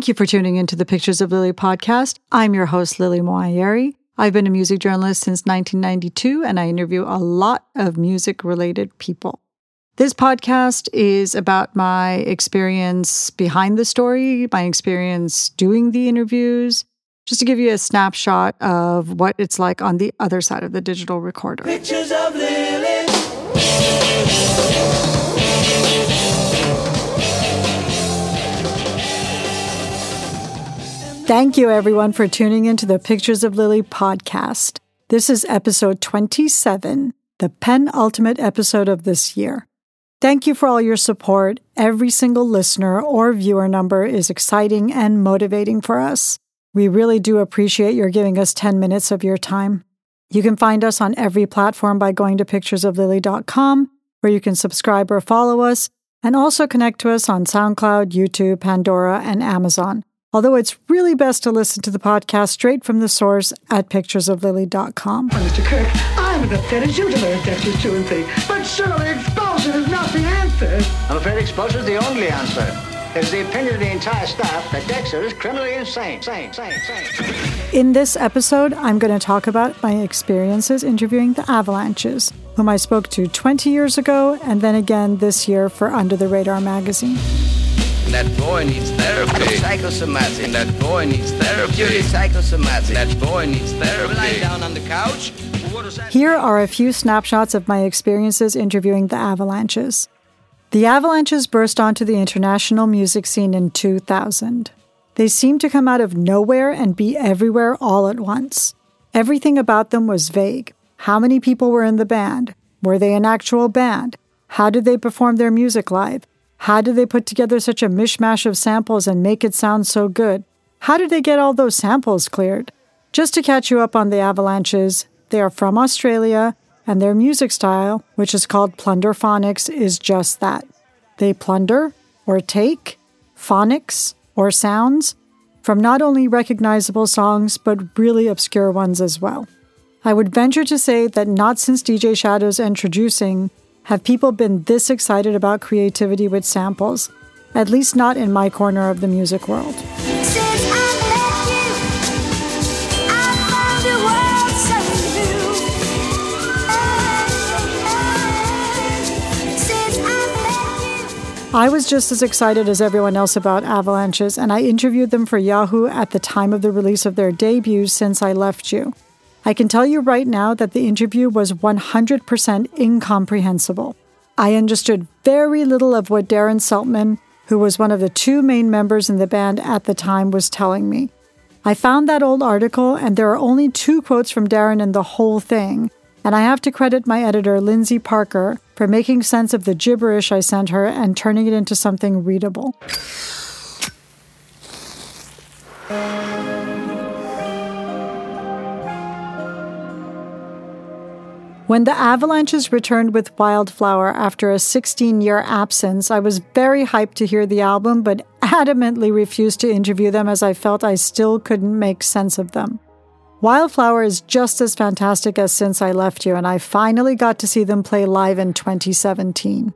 Thank you for tuning into the Pictures of Lily podcast. I'm your host, Lily Moayeri. I've been a music journalist since 1992, and I interview a lot of music related people. This podcast is about my experience behind the story, my experience doing the interviews, just to give you a snapshot of what it's like on the other side of the digital recorder. Pictures of Lily. Thank you, everyone, for tuning into the Pictures of Lily podcast. This is episode 27, the penultimate episode of this year. Thank you for all your support. Every single listener or viewer number is exciting and motivating for us. We really do appreciate your giving us 10 minutes of your time. You can find us on every platform by going to picturesoflily.com, where you can subscribe or follow us, and also connect to us on SoundCloud, YouTube, Pandora, and Amazon although it's really best to listen to the podcast straight from the source at picturesoflily.com. Mr. Kirk, I'm as upset as you to learn Dexter's 2 and 3, but surely expulsion is not the answer. I'm afraid expulsion is the only answer. It's the opinion of the entire staff that Dexter is criminally insane. insane, insane, insane. In this episode, I'm going to talk about my experiences interviewing the Avalanches, whom I spoke to 20 years ago and then again this year for Under the Radar magazine. That boy needs therapy. Psychosomatic. That boy needs therapy. Purely psychosomatic. That boy needs therapy. Lie down on the couch. What does that Here are a few snapshots of my experiences interviewing the Avalanches. The Avalanches burst onto the international music scene in 2000. They seemed to come out of nowhere and be everywhere all at once. Everything about them was vague. How many people were in the band? Were they an actual band? How did they perform their music live? How did they put together such a mishmash of samples and make it sound so good? How did they get all those samples cleared? Just to catch you up on the Avalanches, they are from Australia, and their music style, which is called plunderphonics, is just that. They plunder, or take, phonics, or sounds, from not only recognizable songs, but really obscure ones as well. I would venture to say that not since DJ Shadow's Endtroducing have people been this excited about creativity with samples, at least not in my corner of the music world. I met you, I found a world so new. Since I met you. I was just as excited as everyone else about avalanches, and I interviewed them for Yahoo at the time of the release of their debut, Since I Left You. I can tell you right now that the interview was 100% incomprehensible. I understood very little of what Darren Seltmann, who was one of the two main members in the band at the time, was telling me. I found that old article, and there are only two quotes from Darren in the whole thing, and I have to credit my editor, Lindsay Parker, for making sense of the gibberish I sent her and turning it into something readable. When the Avalanches returned with Wildflower after a 16 year absence, I was very hyped to hear the album, but adamantly refused to interview them as I felt I still couldn't make sense of them. Wildflower is just as fantastic as Since I Left You, and I finally got to see them play live in 2017.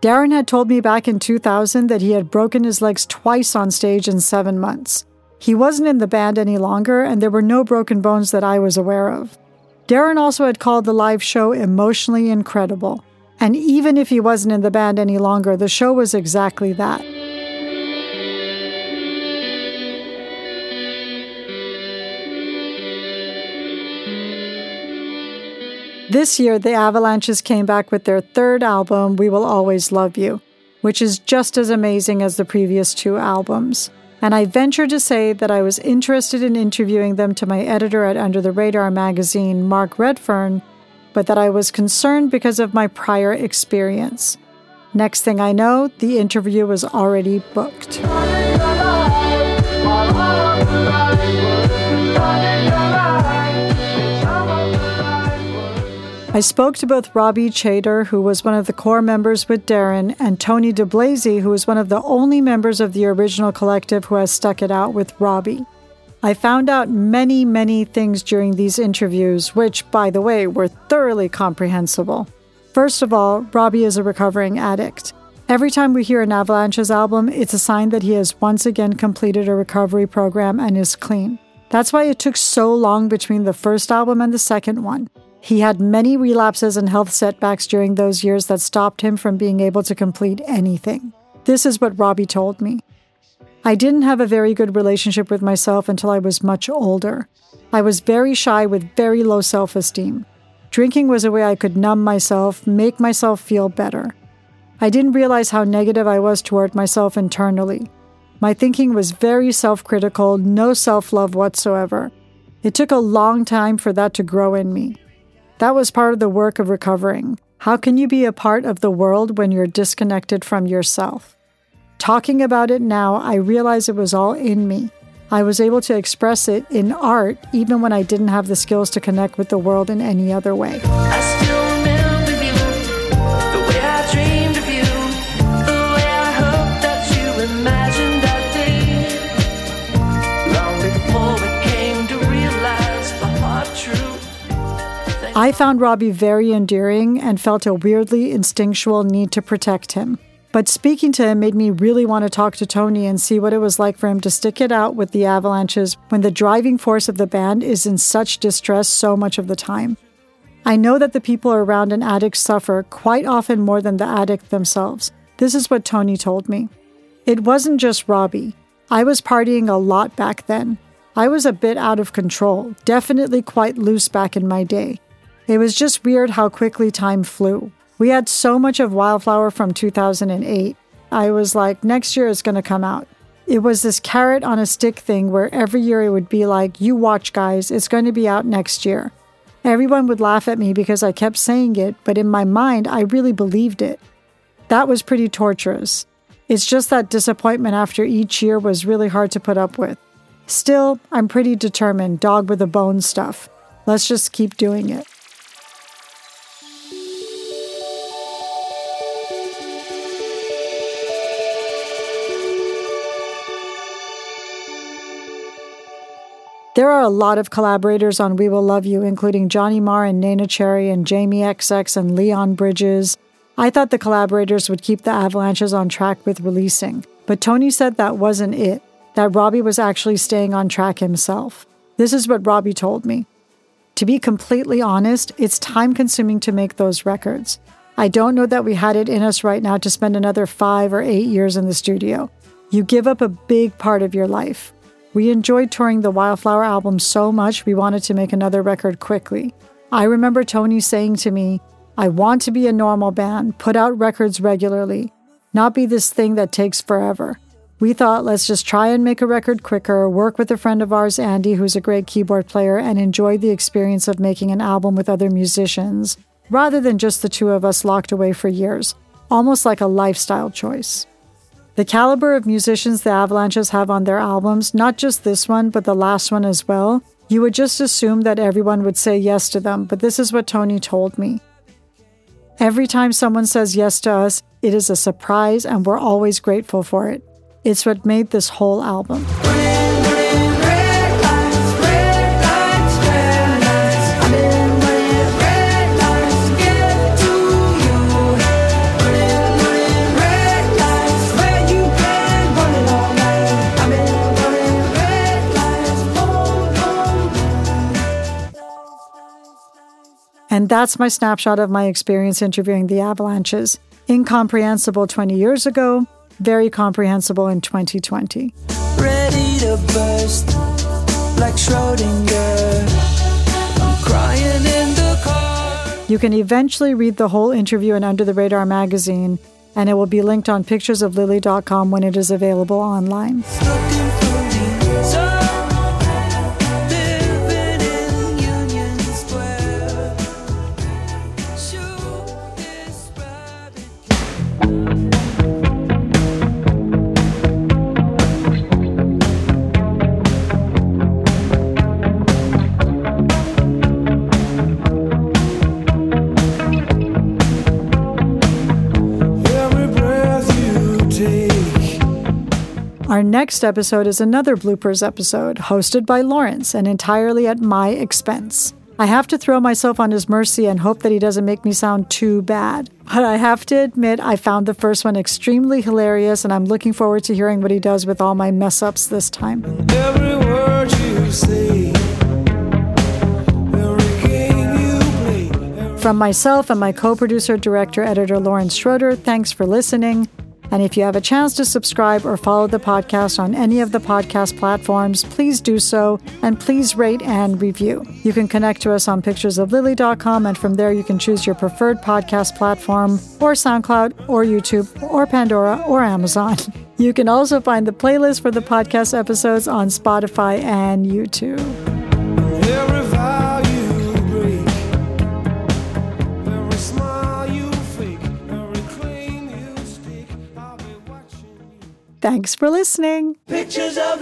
Darren had told me back in 2000 that he had broken his legs twice on stage in seven months. He wasn't in the band any longer, and there were no broken bones that I was aware of. Darren also had called the live show emotionally incredible. And even if he wasn't in the band any longer, the show was exactly that. This year, the Avalanches came back with their third album, We Will Always Love You, which is just as amazing as the previous two albums. And I venture to say that I was interested in interviewing them to my editor at Under the Radar magazine, Mark Redfern, but that I was concerned because of my prior experience. Next thing I know, the interview was already booked. I spoke to both Robbie Chater, who was one of the core members with Darren, and Tony Di Blasi, who was one of the only members of the original collective who has stuck it out with Robbie. I found out many, many things during these interviews, which, by the way, were thoroughly comprehensible. First of all, Robbie is a recovering addict. Every time we hear an Avalanches album, it's a sign that he has once again completed a recovery program and is clean. That's why it took so long between the first album and the second one. He had many relapses and health setbacks during those years that stopped him from being able to complete anything. This is what Robbie told me. I didn't have a very good relationship with myself until I was much older. I was very shy with very low self esteem. Drinking was a way I could numb myself, make myself feel better. I didn't realize how negative I was toward myself internally. My thinking was very self critical, no self love whatsoever. It took a long time for that to grow in me. That was part of the work of recovering. How can you be a part of the world when you're disconnected from yourself? Talking about it now, I realize it was all in me. I was able to express it in art even when I didn't have the skills to connect with the world in any other way. I found Robbie very endearing and felt a weirdly instinctual need to protect him. But speaking to him made me really want to talk to Tony and see what it was like for him to stick it out with the Avalanches when the driving force of the band is in such distress so much of the time. I know that the people around an addict suffer quite often more than the addict themselves. This is what Tony told me. It wasn't just Robbie. I was partying a lot back then. I was a bit out of control, definitely quite loose back in my day. It was just weird how quickly time flew. We had so much of Wildflower from 2008. I was like, next year it's going to come out. It was this carrot on a stick thing where every year it would be like, you watch, guys, it's going to be out next year. Everyone would laugh at me because I kept saying it, but in my mind, I really believed it. That was pretty torturous. It's just that disappointment after each year was really hard to put up with. Still, I'm pretty determined, dog with a bone stuff. Let's just keep doing it. There are a lot of collaborators on We Will Love You, including Johnny Marr and Neneh Cherry and Jamie XX and Leon Bridges. I thought the collaborators would keep the Avalanches on track with releasing, but Tony said that wasn't it, that Robbie was actually staying on track himself. This is what Robbie told me. To be completely honest, it's time consuming to make those records. I don't know that we had it in us right now to spend another five or eight years in the studio. You give up a big part of your life. We enjoyed touring the Wildflower album so much we wanted to make another record quickly. I remember Tony saying to me, I want to be a normal band, put out records regularly, not be this thing that takes forever. We thought, let's just try and make a record quicker, work with a friend of ours, Andy, who's a great keyboard player, and enjoy the experience of making an album with other musicians, rather than just the two of us locked away for years, almost like a lifestyle choice. The caliber of musicians the Avalanches have on their albums, not just this one, but the last one as well, you would just assume that everyone would say yes to them, but this is what Tony told me. Every time someone says yes to us, it is a surprise and we're always grateful for it. It's what made this whole album. And that's my snapshot of my experience interviewing the Avalanches. Incomprehensible 20 years ago, very comprehensible in 2020. Ready to burst like Schrodinger. I'm crying in the car. You can eventually read the whole interview in Under the Radar magazine, and it will be linked on picturesoflily.com when it is available online. Our next episode is another bloopers episode hosted by Lawrence and entirely at my expense. I have to throw myself on his mercy and hope that he doesn't make me sound too bad. But I have to admit, I found the first one extremely hilarious, and I'm looking forward to hearing what he does with all my mess ups this time. Every word you say, every game you play, From myself and my co producer, director, editor Lawrence Schroeder, thanks for listening. And if you have a chance to subscribe or follow the podcast on any of the podcast platforms, please do so and please rate and review. You can connect to us on picturesoflily.com and from there you can choose your preferred podcast platform or SoundCloud or YouTube or Pandora or Amazon. You can also find the playlist for the podcast episodes on Spotify and YouTube. Thanks for listening. Pictures of.